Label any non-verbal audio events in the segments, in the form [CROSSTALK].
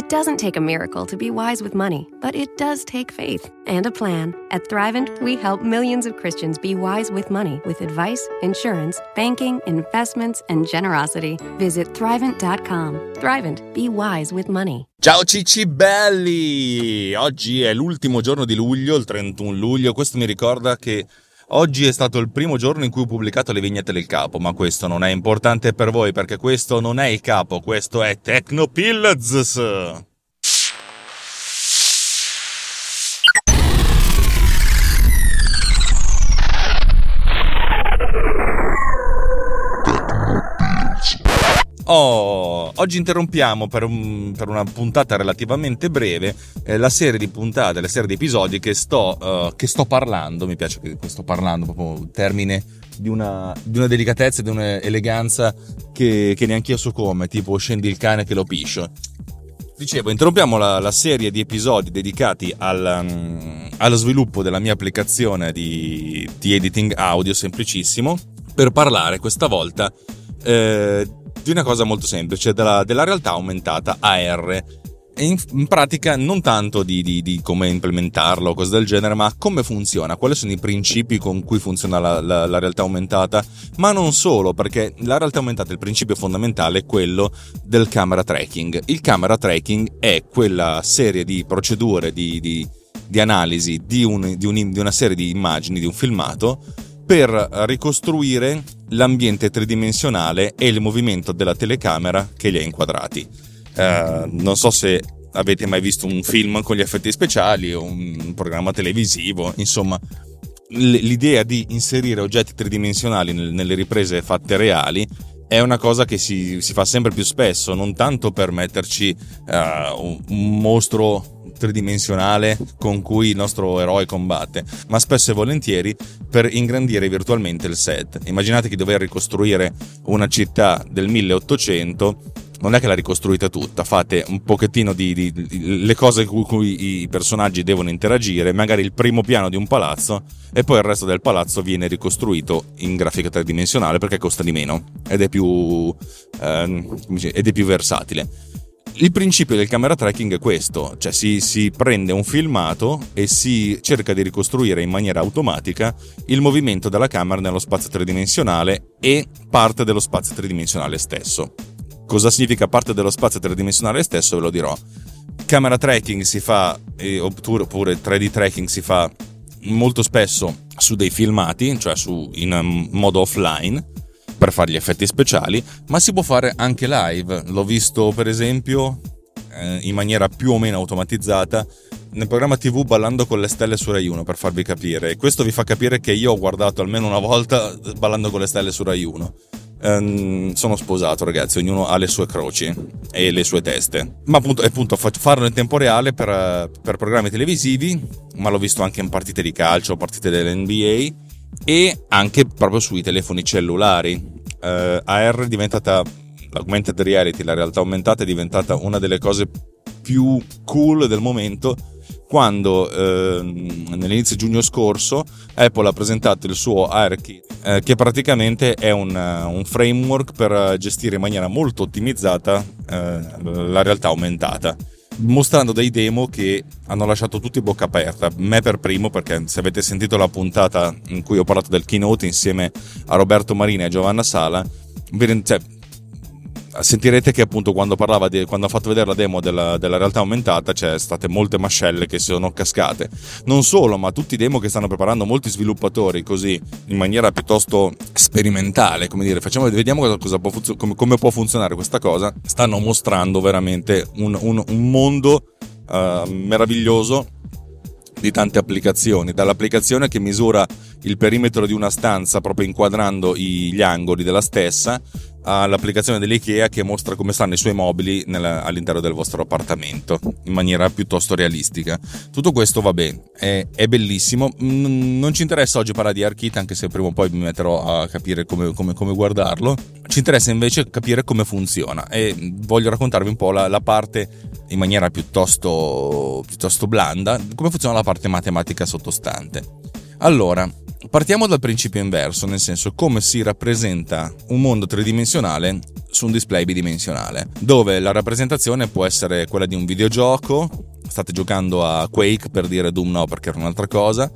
It doesn't take a miracle to be wise with money, but it does take faith and a plan. At Thrivent, we help millions of Christians be wise with money with advice, insurance, banking, investments, and generosity. Visit Thrivent.com. Thrivent, be wise with money. Ciao cicci belli! Oggi è l'ultimo giorno di luglio, il 31 luglio. Questo mi ricorda che Oggi è stato il primo giorno in cui ho pubblicato le vignette del capo, ma questo non è importante per voi perché questo non è il capo, questo è Technopills. Oh, oggi interrompiamo per, un, per, una puntata relativamente breve eh, la serie di puntate, la serie di episodi che sto, uh, che sto parlando. Mi piace che sto parlando, proprio un termine di una, di una delicatezza, di un'eleganza che, che neanche io so come, tipo scendi il cane che lo piscio. Dicevo, interrompiamo la, la serie di episodi dedicati al, um, allo sviluppo della mia applicazione di, di editing audio semplicissimo per parlare questa volta eh, di una cosa molto semplice, della, della realtà aumentata AR. In, in, pratica non tanto di, di, di, come implementarlo o cose del genere, ma come funziona, quali sono i principi con cui funziona la, la, la, realtà aumentata, ma non solo, perché la realtà aumentata, il principio fondamentale è quello del camera tracking. Il camera tracking è quella serie di procedure di, di analisi un, un, di una serie di immagini, di un filmato, per ricostruire l'ambiente tridimensionale e il movimento della telecamera che li ha inquadrati. Uh, non so se avete mai visto un film con gli effetti speciali o un programma televisivo, insomma, l'idea di inserire oggetti tridimensionali nelle riprese fatte reali è una cosa che si, si fa sempre più spesso, non tanto per metterci uh, un mostro tridimensionale con cui il nostro eroe combatte, ma spesso e volentieri per ingrandire virtualmente il set. Immaginate che dover ricostruire una città del 1800 non è che la ricostruite tutta, fate un pochettino di, di, di, le cose con cui i personaggi devono interagire, magari il primo piano di un palazzo e poi il resto del palazzo viene ricostruito in grafica tridimensionale perché costa di meno ed è più, eh, ed è più versatile il principio del camera tracking è questo, cioè si, si, prende un filmato e si cerca di ricostruire in maniera automatica il movimento della camera nello spazio tridimensionale e parte dello spazio tridimensionale stesso. Cosa significa parte dello spazio tridimensionale stesso ve lo dirò. Camera tracking si fa, oppure 3D tracking si fa molto spesso su dei filmati, cioè su, in modo offline, per fare gli effetti speciali, ma si può fare anche live. L'ho visto per esempio eh, in maniera più o meno automatizzata nel programma TV Ballando con le stelle su Rai 1 per farvi capire. E questo vi fa capire che io ho guardato almeno una volta Ballando con le stelle su Rai 1. Um, sono sposato, ragazzi. Ognuno ha le sue croci e le sue teste. Ma appunto, appunto farlo in tempo reale per, per programmi televisivi. Ma l'ho visto anche in partite di calcio, partite dell'NBA e anche proprio sui telefoni cellulari. Uh, AR è diventata l'augmented reality, la realtà aumentata è diventata una delle cose più cool del momento quando eh, nell'inizio giugno scorso Apple ha presentato il suo ARKit eh, che praticamente è un, un, framework per gestire in maniera molto ottimizzata eh, la realtà aumentata mostrando dei demo che hanno lasciato tutti bocca aperta, me per primo perché se avete sentito la puntata in cui ho parlato del keynote insieme a Roberto Marina e Giovanna Sala, cioè, sentirete che appunto quando parlava di, quando ha fatto vedere la demo della, della, realtà aumentata c'è state molte mascelle che sono cascate. Non solo ma tutti i demo che stanno preparando molti sviluppatori così in maniera piuttosto sperimentale come dire facciamo vediamo cosa, cosa può, come, come, può funzionare questa cosa stanno mostrando veramente un, un, un mondo uh, meraviglioso di tante applicazioni, dall'applicazione che misura il perimetro di una stanza proprio inquadrando gli angoli della stessa all'applicazione dell'IKEA che mostra come stanno i suoi mobili nella, all'interno del vostro appartamento in maniera piuttosto realistica. Tutto questo va bene, è, è bellissimo. non ci interessa oggi parlare di ARKit, anche se prima o poi mi metterò a capire come, come, come, guardarlo. Ci interessa invece capire come funziona e voglio raccontarvi un po' la, la parte in maniera piuttosto, piuttosto blanda, come funziona la parte matematica sottostante. Allora, partiamo dal principio inverso, nel senso come si rappresenta un mondo tridimensionale su un display bidimensionale, dove la rappresentazione può essere quella di un videogioco, state giocando a Quake per dire Doom no perché era un'altra cosa,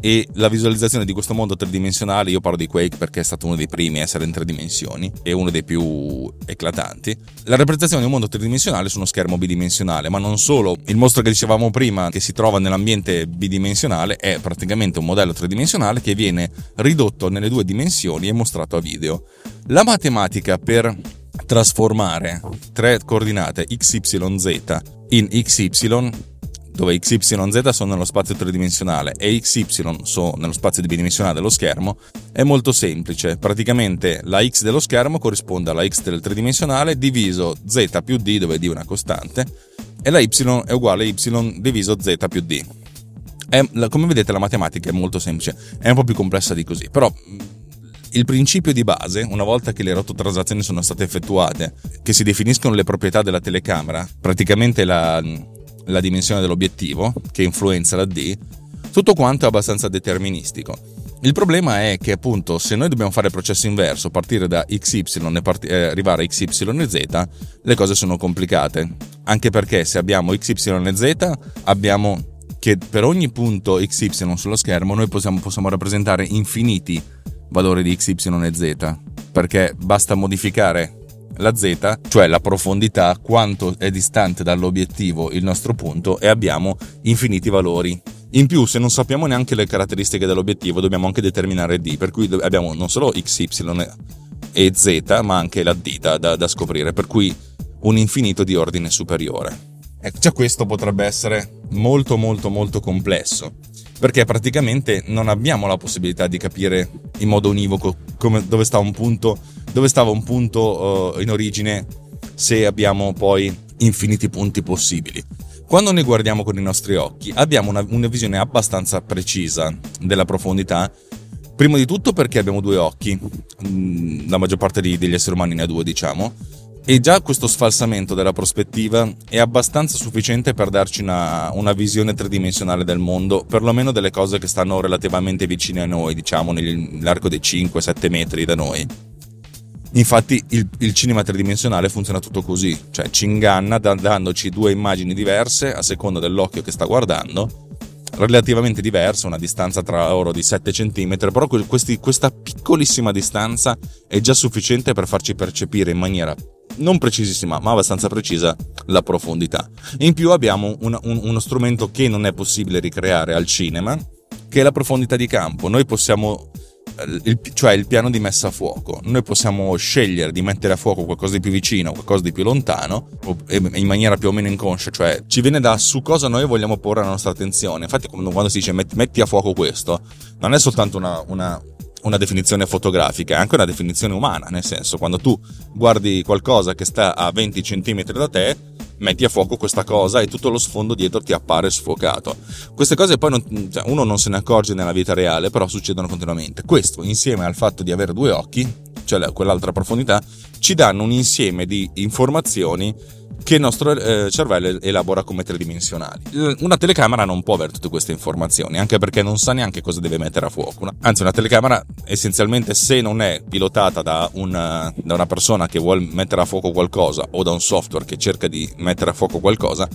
e la visualizzazione di questo mondo tridimensionale, io parlo di Quake perché è stato uno dei primi a essere in tre dimensioni e uno dei più eclatanti, la rappresentazione di un mondo tridimensionale su uno schermo bidimensionale, ma non solo, il mostro che dicevamo prima che si trova nell'ambiente bidimensionale è praticamente un modello tridimensionale che viene ridotto nelle due dimensioni e mostrato a video. La matematica per trasformare tre coordinate x, y, z in xy dove x, y, z sono nello spazio tridimensionale e x, y sono nello spazio bidimensionale dello schermo, è molto semplice. Praticamente la x dello schermo corrisponde alla x del tridimensionale diviso z più d, dove d è una costante, e la y è uguale a y diviso z più d. È, come vedete la matematica è molto semplice, è un po' più complessa di così, però il principio di base, una volta che le rototransazioni sono state effettuate, che si definiscono le proprietà della telecamera, praticamente la, la dimensione dell'obiettivo, che influenza la D, tutto quanto è abbastanza deterministico. Il problema è che appunto se noi dobbiamo fare il processo inverso, partire da XY e part- eh, arrivare a XY e Z, le cose sono complicate. Anche perché se abbiamo XY e Z, abbiamo che per ogni punto XY sullo schermo noi possiamo, possiamo rappresentare infiniti valori di x, y e z, perché basta modificare la z, cioè la profondità, quanto è distante dall'obiettivo il nostro punto e abbiamo infiniti valori. In più, se non sappiamo neanche le caratteristiche dell'obiettivo, dobbiamo anche determinare d, per cui abbiamo non solo x, y e z, ma anche la d da, da, scoprire, per cui un infinito di ordine superiore. Ecco, già questo potrebbe essere molto molto molto complesso perché praticamente non abbiamo la possibilità di capire in modo univoco come, dove, sta un punto, dove stava un punto uh, in origine se abbiamo poi infiniti punti possibili. Quando noi guardiamo con i nostri occhi abbiamo una, una visione abbastanza precisa della profondità Prima di tutto perché abbiamo due occhi, mm, la maggior parte degli esseri umani ne ha due, diciamo, e già questo sfalsamento della prospettiva è abbastanza sufficiente per darci una, una, visione tridimensionale del mondo, perlomeno delle cose che stanno relativamente vicine a noi, diciamo nell'arco dei 5-7 metri da noi. Infatti il, il, cinema tridimensionale funziona tutto così, cioè ci inganna dandoci due immagini diverse a seconda dell'occhio che sta guardando, relativamente diverse, una distanza tra loro di 7 cm, però questi, questa piccolissima distanza è già sufficiente per farci percepire in maniera non precisissima, ma abbastanza precisa, la profondità. In più abbiamo un, un, uno strumento che non è possibile ricreare al cinema, che è la profondità di campo. Noi possiamo il, cioè il piano di messa a fuoco. Noi possiamo scegliere di mettere a fuoco qualcosa di più vicino, qualcosa di più lontano, in maniera più o meno inconscia, cioè ci viene da su cosa noi vogliamo porre la nostra attenzione. Infatti, quando, si dice metti, metti, a fuoco questo, non è soltanto una, una, una definizione fotografica, è anche una definizione umana, nel senso, quando tu guardi qualcosa che sta a 20 cm da te, metti a fuoco questa cosa e tutto lo sfondo dietro ti appare sfocato. Queste cose poi non, cioè uno non se ne accorge nella vita reale, però succedono continuamente. Questo, insieme al fatto di avere due occhi, cioè quell'altra profondità, ci danno un insieme di informazioni che il nostro eh, cervello elabora come tridimensionali. Una telecamera non può avere tutte queste informazioni, anche perché non sa neanche cosa deve mettere a fuoco. Anzi, una telecamera essenzialmente se non è pilotata da una, da una persona che vuole mettere a fuoco qualcosa o da un software che cerca di mettere a fuoco qualcosa,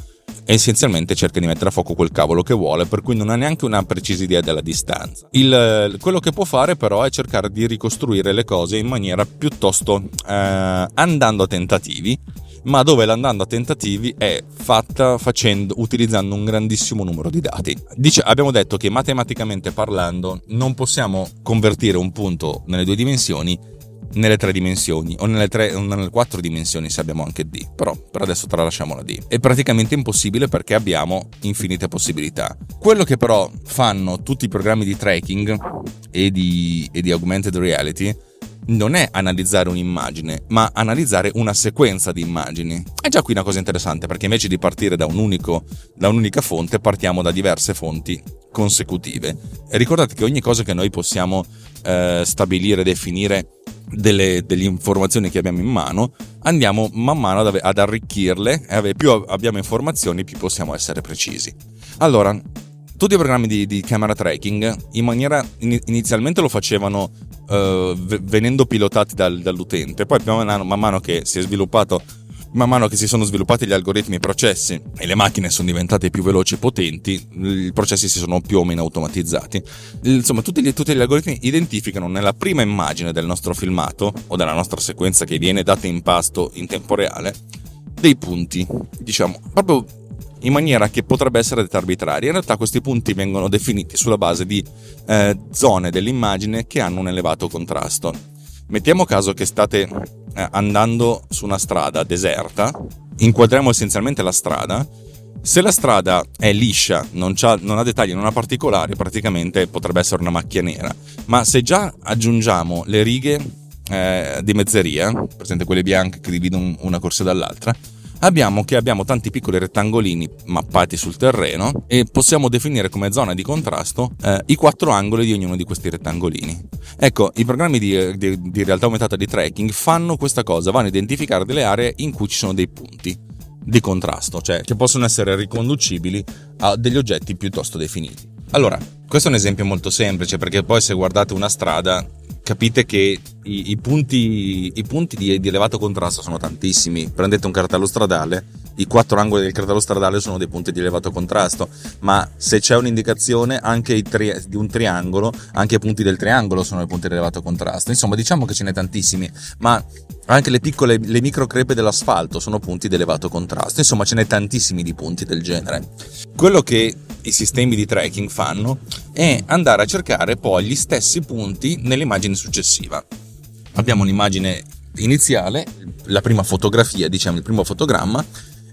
essenzialmente cerca di mettere a fuoco quel cavolo che vuole, per cui non ha neanche una precisa idea della distanza. Il, quello che può fare però è cercare di ricostruire le cose in maniera piuttosto eh, andando a tentativi ma dove l'andando a tentativi è fatta facendo, utilizzando un grandissimo numero di dati. Dice, abbiamo detto che matematicamente parlando non possiamo convertire un punto nelle due dimensioni nelle tre dimensioni o nelle, tre, o nelle quattro dimensioni se abbiamo anche D, però per adesso tralasciamo la D. È praticamente impossibile perché abbiamo infinite possibilità. Quello che però fanno tutti i programmi di tracking e di, e di augmented reality non è analizzare un'immagine, ma analizzare una sequenza di immagini. È già qui una cosa interessante perché invece di partire da, un unico, da un'unica fonte partiamo da diverse fonti consecutive. E ricordate che ogni cosa che noi possiamo eh, stabilire, definire delle, delle, informazioni che abbiamo in mano, andiamo man mano ad, ad arricchirle e più abbiamo informazioni più possiamo essere precisi. Allora, tutti i programmi di, di camera tracking in maniera inizialmente lo facevano uh, venendo pilotati dal, dall'utente, poi man mano, man mano che si è sviluppato man mano che si sono sviluppati gli algoritmi e i processi e le macchine sono diventate più veloci e potenti, i processi si sono più o meno automatizzati. Insomma, tutti gli, tutti gli algoritmi identificano nella prima immagine del nostro filmato o della nostra sequenza che viene data in pasto in tempo reale dei punti, diciamo, proprio in maniera che potrebbe essere arbitraria. In realtà questi punti vengono definiti sulla base di eh, zone dell'immagine che hanno un elevato contrasto. Mettiamo caso che state eh, andando su una strada deserta, inquadriamo essenzialmente la strada. Se la strada è liscia, non, non ha dettagli, non ha particolari, praticamente potrebbe essere una macchia nera. Ma se già aggiungiamo le righe eh, di mezzeria, presente quelle bianche che dividono una corsia dall'altra, abbiamo che abbiamo tanti piccoli rettangolini mappati sul terreno e possiamo definire come zona di contrasto eh, i quattro angoli di ognuno di questi rettangolini. Ecco, i programmi di, di, di realtà aumentata di tracking fanno questa cosa, vanno a identificare delle aree in cui ci sono dei punti di contrasto, cioè che possono essere riconducibili a degli oggetti piuttosto definiti. Allora, questo è un esempio molto semplice perché poi se guardate una strada capite che i, i punti, i punti di, di, elevato contrasto sono tantissimi. Prendete un cartello stradale, i quattro angoli del cartello stradale sono dei punti di elevato contrasto, ma se c'è un'indicazione anche tri, di un triangolo, anche i punti del triangolo sono i punti di elevato contrasto. Insomma, diciamo che ce n'è tantissimi, ma anche le piccole, le micro crepe dell'asfalto sono punti di elevato contrasto. Insomma, ce n'è tantissimi di punti del genere. Quello che i sistemi di tracking fanno è andare a cercare poi gli stessi punti nell'immagine successiva. Abbiamo un'immagine iniziale, la prima fotografia, diciamo il primo fotogramma,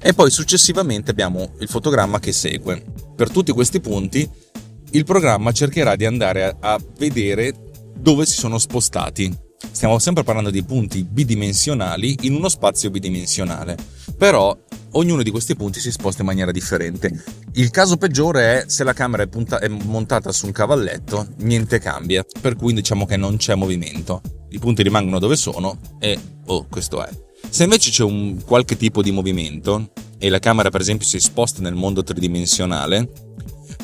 e poi successivamente abbiamo il fotogramma che segue. Per tutti questi punti il programma cercherà di andare a, vedere dove si sono spostati. Stiamo sempre parlando di punti bidimensionali in uno spazio bidimensionale, però ognuno di questi punti si sposta in maniera differente. Il caso peggiore è se la camera è, punta- è, montata su un cavalletto, niente cambia, per cui diciamo che non c'è movimento. I punti rimangono dove sono e oh, questo è. Se invece c'è un qualche tipo di movimento e la camera per esempio si sposta nel mondo tridimensionale,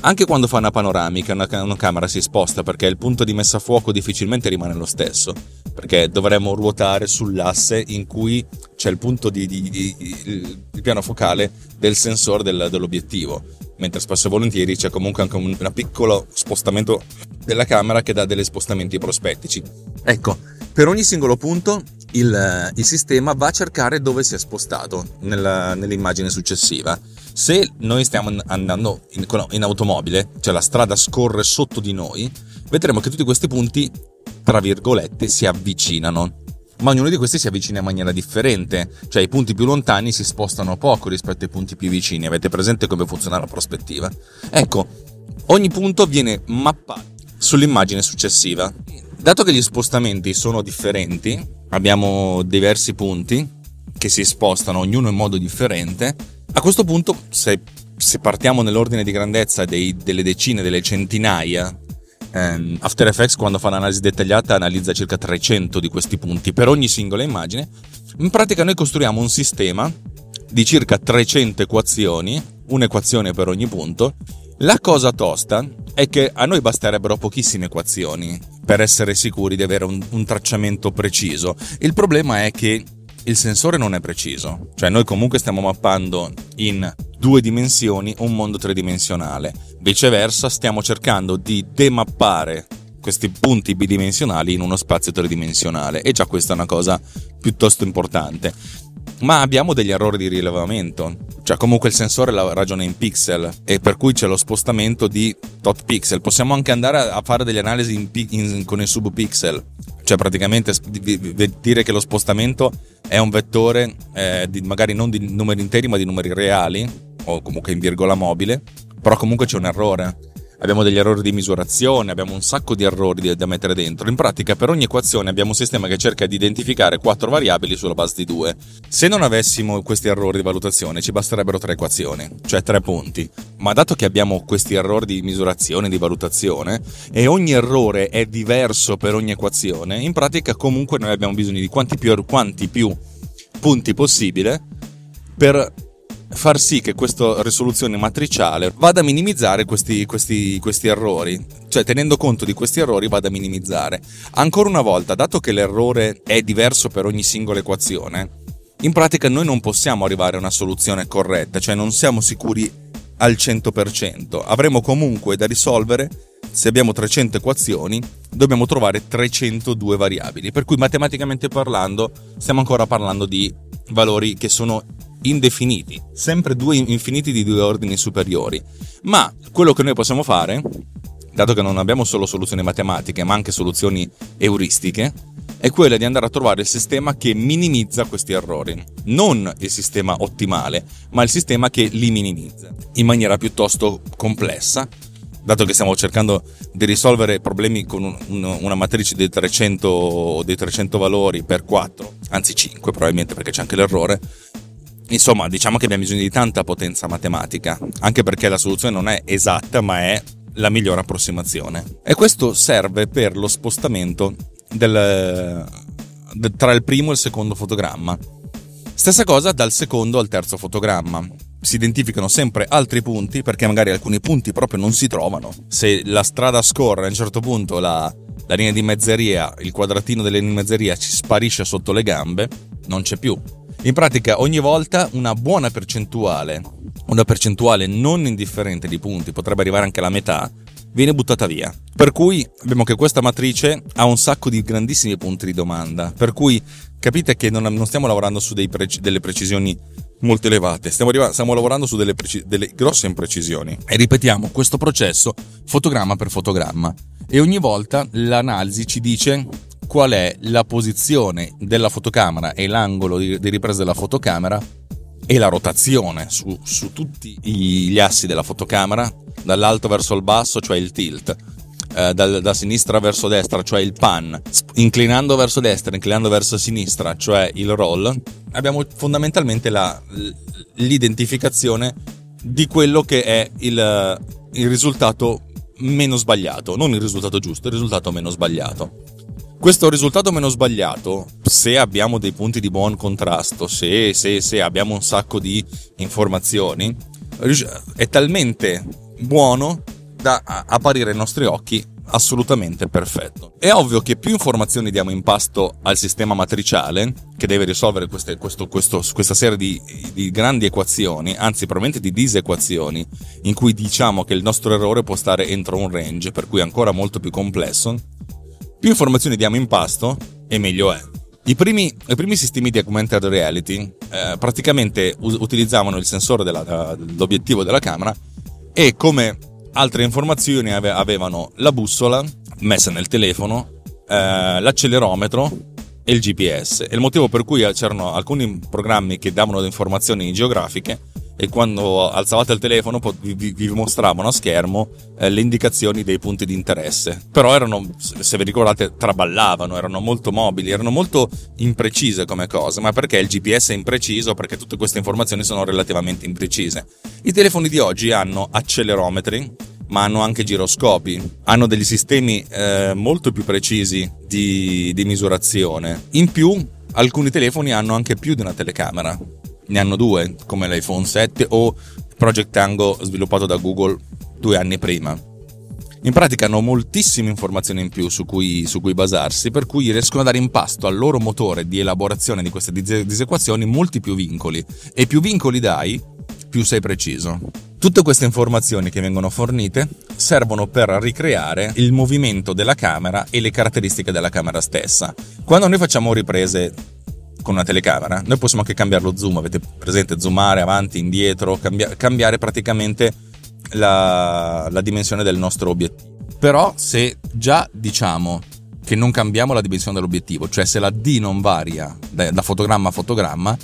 anche quando fa una panoramica, una, una, camera si sposta perché il punto di messa a fuoco difficilmente rimane lo stesso, perché dovremmo ruotare sull'asse in cui c'è il punto di, di, di il piano focale del sensore del, dell'obiettivo, mentre spesso e volentieri c'è comunque anche un piccolo spostamento della camera che dà degli spostamenti prospettici. Ecco, per ogni singolo punto il, il sistema va a cercare dove si è spostato nella, nell'immagine successiva se noi stiamo andando in, in automobile, cioè la strada scorre sotto di noi, vedremo che tutti questi punti, tra virgolette, si avvicinano. Ma ognuno di questi si avvicina in maniera differente, cioè i punti più lontani si spostano poco rispetto ai punti più vicini. Avete presente come funziona la prospettiva? Ecco, ogni punto viene mappato sull'immagine successiva. Dato che gli spostamenti sono differenti, abbiamo diversi punti che si spostano ognuno in modo differente, a questo punto, se, se partiamo nell'ordine di grandezza dei, delle decine, delle centinaia, ehm, After Effects quando fa un'analisi dettagliata analizza circa 300 di questi punti per ogni singola immagine. In pratica noi costruiamo un sistema di circa 300 equazioni, un'equazione per ogni punto. La cosa tosta è che a noi basterebbero pochissime equazioni per essere sicuri di avere un, un tracciamento preciso. Il problema è che il sensore non è preciso, cioè noi comunque stiamo mappando in due dimensioni un mondo tridimensionale, viceversa stiamo cercando di demappare questi punti bidimensionali in uno spazio tridimensionale e già questa è una cosa piuttosto importante. Ma abbiamo degli errori di rilevamento, cioè comunque il sensore ragiona in pixel e per cui c'è lo spostamento di tot pixel. Possiamo anche andare a fare delle analisi in, in, con il subpixel, cioè praticamente dire che lo spostamento è un vettore eh, di, magari non di numeri interi ma di numeri reali o comunque in virgola mobile, però comunque c'è un errore abbiamo degli errori di misurazione, abbiamo un sacco di errori da mettere dentro. In pratica per ogni equazione abbiamo un sistema che cerca di identificare quattro variabili sulla base di due. Se non avessimo questi errori di valutazione ci basterebbero tre equazioni, cioè tre punti. Ma dato che abbiamo questi errori di misurazione, di valutazione, e ogni errore è diverso per ogni equazione, in pratica comunque noi abbiamo bisogno di quanti più, quanti più punti possibile per far sì che questa risoluzione matriciale vada a minimizzare questi, questi, questi errori, cioè tenendo conto di questi errori vada a minimizzare. Ancora una volta, dato che l'errore è diverso per ogni singola equazione, in pratica noi non possiamo arrivare a una soluzione corretta, cioè non siamo sicuri al 100%. Avremo comunque da risolvere, se abbiamo 300 equazioni, dobbiamo trovare 302 variabili, per cui matematicamente parlando stiamo ancora parlando di valori che sono indefiniti, sempre due infiniti di due ordini superiori. Ma quello che noi possiamo fare, dato che non abbiamo solo soluzioni matematiche, ma anche soluzioni euristiche, è quella di andare a trovare il sistema che minimizza questi errori. Non il sistema ottimale, ma il sistema che li minimizza in maniera piuttosto complessa. Dato che stiamo cercando di risolvere problemi con un, un, una matrice dei 300, dei 300 valori per 4, anzi 5 probabilmente perché c'è anche l'errore, Insomma, diciamo che abbiamo bisogno di tanta potenza matematica, anche perché la soluzione non è esatta, ma è la migliore approssimazione. E questo serve per lo spostamento del, de, tra il primo e il secondo fotogramma. Stessa cosa dal secondo al terzo fotogramma. Si identificano sempre altri punti perché magari alcuni punti proprio non si trovano. Se la strada scorre a un certo punto la, la linea di mezzeria, il quadratino della linea di mezzeria ci sparisce sotto le gambe, non c'è più. In pratica ogni volta una buona percentuale, una percentuale non indifferente di punti, potrebbe arrivare anche alla metà, viene buttata via. Per cui abbiamo che questa matrice ha un sacco di grandissimi punti di domanda, per cui capite che non, non stiamo lavorando su preci- delle precisioni molto elevate, stiamo, stiamo lavorando su delle, preci- delle grosse imprecisioni. E ripetiamo questo processo fotogramma per fotogramma. E ogni volta l'analisi ci dice qual è la posizione della fotocamera e l'angolo di, di ripresa della fotocamera e la rotazione su, su, tutti gli assi della fotocamera, dall'alto verso il basso, cioè il tilt, eh, dal, da sinistra verso destra, cioè il pan, inclinando verso destra, inclinando verso sinistra, cioè il roll, abbiamo fondamentalmente la, l'identificazione di quello che è il, il risultato meno sbagliato, non il risultato giusto, il risultato meno sbagliato. Questo risultato meno sbagliato, se abbiamo dei punti di buon contrasto, se, se, se abbiamo un sacco di informazioni, è talmente buono da apparire ai nostri occhi assolutamente perfetto. È ovvio che più informazioni diamo in pasto al sistema matriciale, che deve risolvere queste, questo, questo, questa serie di, di, grandi equazioni, anzi probabilmente di disequazioni, in cui diciamo che il nostro errore può stare entro un range, per cui è ancora molto più complesso, più informazioni diamo in pasto e meglio è. I primi, I primi, sistemi di augmented reality eh, praticamente u- utilizzavano il sensore della, dell'obiettivo della camera e come altre informazioni ave- avevano la bussola messa nel telefono, eh, l'accelerometro e il GPS. E il motivo per cui c'erano alcuni programmi che davano informazioni geografiche e quando alzavate il telefono vi, mostravano a schermo eh, le indicazioni dei punti di interesse. Però erano, se vi ricordate, traballavano, erano molto mobili, erano molto imprecise come cosa. Ma perché il GPS è impreciso? Perché tutte queste informazioni sono relativamente imprecise. I telefoni di oggi hanno accelerometri, ma hanno anche giroscopi, hanno degli sistemi eh, molto più precisi di, di misurazione. In più, alcuni telefoni hanno anche più di una telecamera ne hanno due, come l'iPhone 7 o Project Tango sviluppato da Google due anni prima. In pratica hanno moltissime informazioni in più su cui, su cui, basarsi, per cui riescono a dare in pasto al loro motore di elaborazione di queste disequazioni molti più vincoli. E più vincoli dai, più sei preciso. Tutte queste informazioni che vengono fornite servono per ricreare il movimento della camera e le caratteristiche della camera stessa. Quando noi facciamo riprese con una telecamera, noi possiamo anche cambiare lo zoom, avete presente zoomare avanti, indietro, cambia- cambiare praticamente la, la dimensione del nostro obiettivo. Però se già diciamo che non cambiamo la dimensione dell'obiettivo, cioè se la D non varia da, da fotogramma a fotogramma,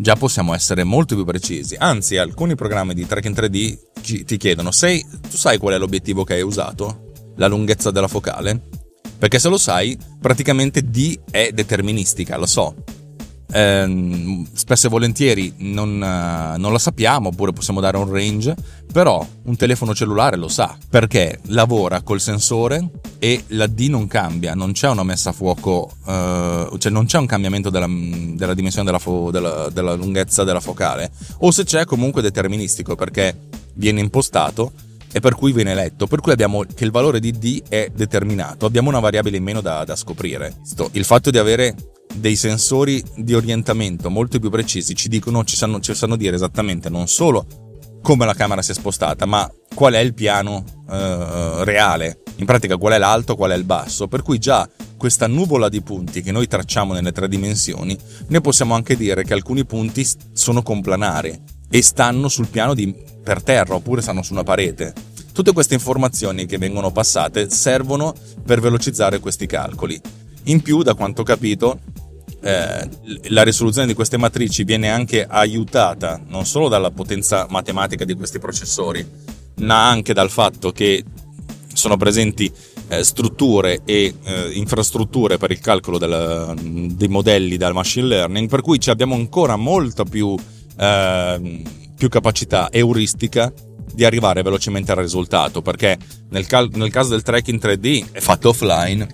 già possiamo essere molto più precisi. Anzi, alcuni programmi di tracking 3D ci, ti chiedono: sei, tu sai qual è l'obiettivo che hai usato? La lunghezza della focale? Perché se lo sai, praticamente D è deterministica, lo so eh, spesso e volentieri non, uh, non, la sappiamo oppure possiamo dare un range, però un telefono cellulare lo sa perché lavora col sensore e la D non cambia, non c'è una messa a fuoco, uh, cioè non c'è un cambiamento della, della dimensione della, fo, della, della lunghezza della focale o se c'è comunque deterministico perché viene impostato e per cui viene letto, per cui abbiamo che il valore di D è determinato, abbiamo una variabile in meno da, da scoprire. Il fatto di avere dei sensori di orientamento molto più precisi ci dicono, ci sanno, ci sanno dire esattamente non solo come la camera si è spostata, ma qual è il piano eh, reale, in pratica qual è l'alto, qual è il basso, per cui già questa nuvola di punti che noi tracciamo nelle tre dimensioni, noi possiamo anche dire che alcuni punti sono complanari e stanno sul piano di per terra oppure stanno su una parete. Tutte queste informazioni che vengono passate servono per velocizzare questi calcoli. In più, da quanto ho capito, eh, la risoluzione di queste matrici viene anche aiutata non solo dalla potenza matematica di questi processori, ma anche dal fatto che sono presenti eh, strutture e eh, infrastrutture per il calcolo del, dei modelli dal machine learning, per cui abbiamo ancora molta più, ehm, più capacità euristica di arrivare velocemente al risultato, perché nel, cal- nel caso del tracking 3D è fatto offline,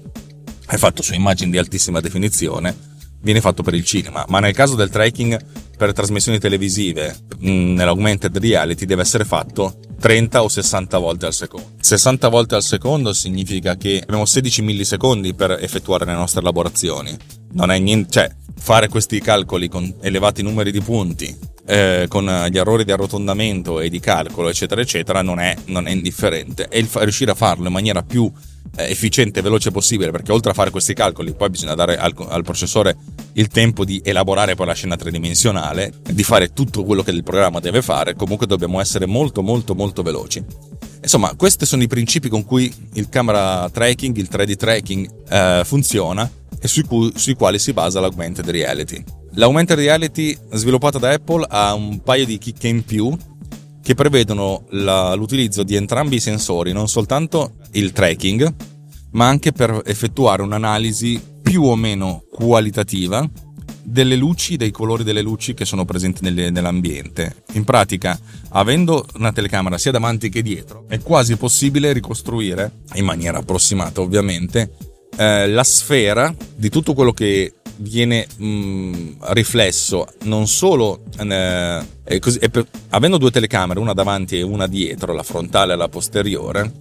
è fatto su immagini di altissima definizione, viene fatto per il cinema, ma nel caso del tracking per trasmissioni televisive mm, nell'augmented reality deve essere fatto 30 o 60 volte al secondo. 60 volte al secondo significa che abbiamo 16 millisecondi per effettuare le nostre elaborazioni. Non è niente, cioè fare questi calcoli con elevati numeri di punti, eh, con gli errori di arrotondamento e di calcolo, eccetera, eccetera, non è, non è indifferente. E il, riuscire a farlo in maniera più eh, efficiente e veloce possibile, perché oltre a fare questi calcoli, poi bisogna dare al, al, processore il tempo di elaborare poi la scena tridimensionale, di fare tutto quello che il programma deve fare, comunque dobbiamo essere molto molto molto veloci. Insomma, questi sono i principi con cui il camera tracking, il 3D tracking eh, funziona e sui, cui, sui quali si basa l'augmented reality. L'augmented reality sviluppata da Apple ha un paio di chicche in più che prevedono la, l'utilizzo di entrambi i sensori, non soltanto il tracking, ma anche per effettuare un'analisi più o meno qualitativa delle luci, dei colori delle luci che sono presenti nelle, nell'ambiente. In pratica, avendo una telecamera sia davanti che dietro, è quasi possibile ricostruire, in maniera approssimata ovviamente, eh, la sfera di tutto quello che viene mh, mm, riflesso non solo eh, così, per, avendo due telecamere, una davanti e una dietro, la frontale e la posteriore,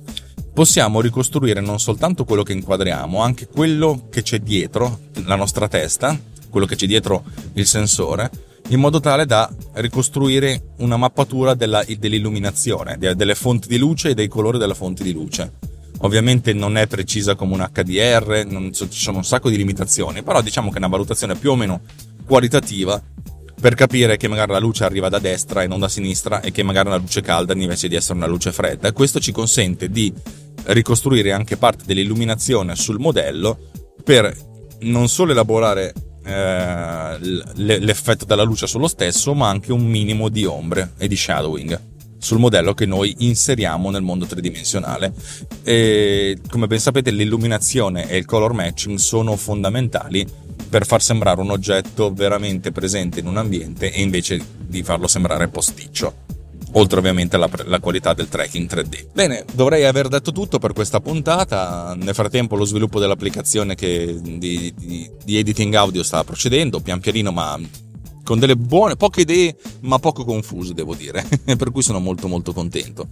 possiamo ricostruire non soltanto quello che inquadriamo, anche quello che c'è dietro la nostra testa, quello che c'è dietro il sensore, in modo tale da ricostruire una mappatura della, dell'illuminazione, delle fonti di luce e dei colori delle fonti di luce. Ovviamente non è precisa come un HDR, non, ci sono un sacco di limitazioni, però diciamo che è una valutazione più o meno qualitativa per capire che magari la luce arriva da destra e non da sinistra e che magari una luce calda invece di essere una luce fredda. Questo ci consente di ricostruire anche parte dell'illuminazione sul modello per non solo elaborare eh, l'effetto della luce sullo stesso, ma anche un minimo di ombre e di shadowing sul modello che noi inseriamo nel mondo tridimensionale. E come ben sapete l'illuminazione e il color matching sono fondamentali per far sembrare un oggetto veramente presente in un ambiente e invece di farlo sembrare posticcio oltre ovviamente alla, alla, qualità del tracking 3D. Bene, dovrei aver detto tutto per questa puntata. Nel frattempo lo sviluppo dell'applicazione che, di, di, di, editing audio sta procedendo, pian pianino, ma con delle buone, poche idee, ma poco confuse, devo dire, [LAUGHS] per cui sono molto molto contento.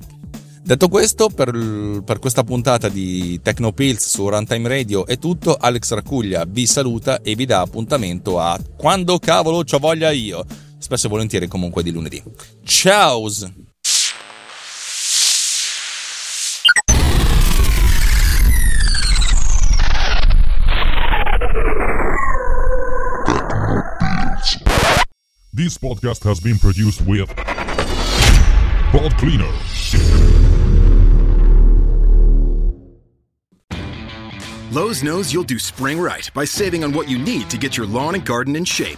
Detto questo, per, per, questa puntata di Tecnopills su Runtime Radio è tutto. Alex Racuglia vi saluta e vi dà appuntamento a quando cavolo ci voglia io. Spesso e volentieri comunque di lunedì. Ciao! This podcast has been produced with Pod Cleaner. Lowe's knows you'll do spring right by saving on what you need to get your lawn and garden in shape.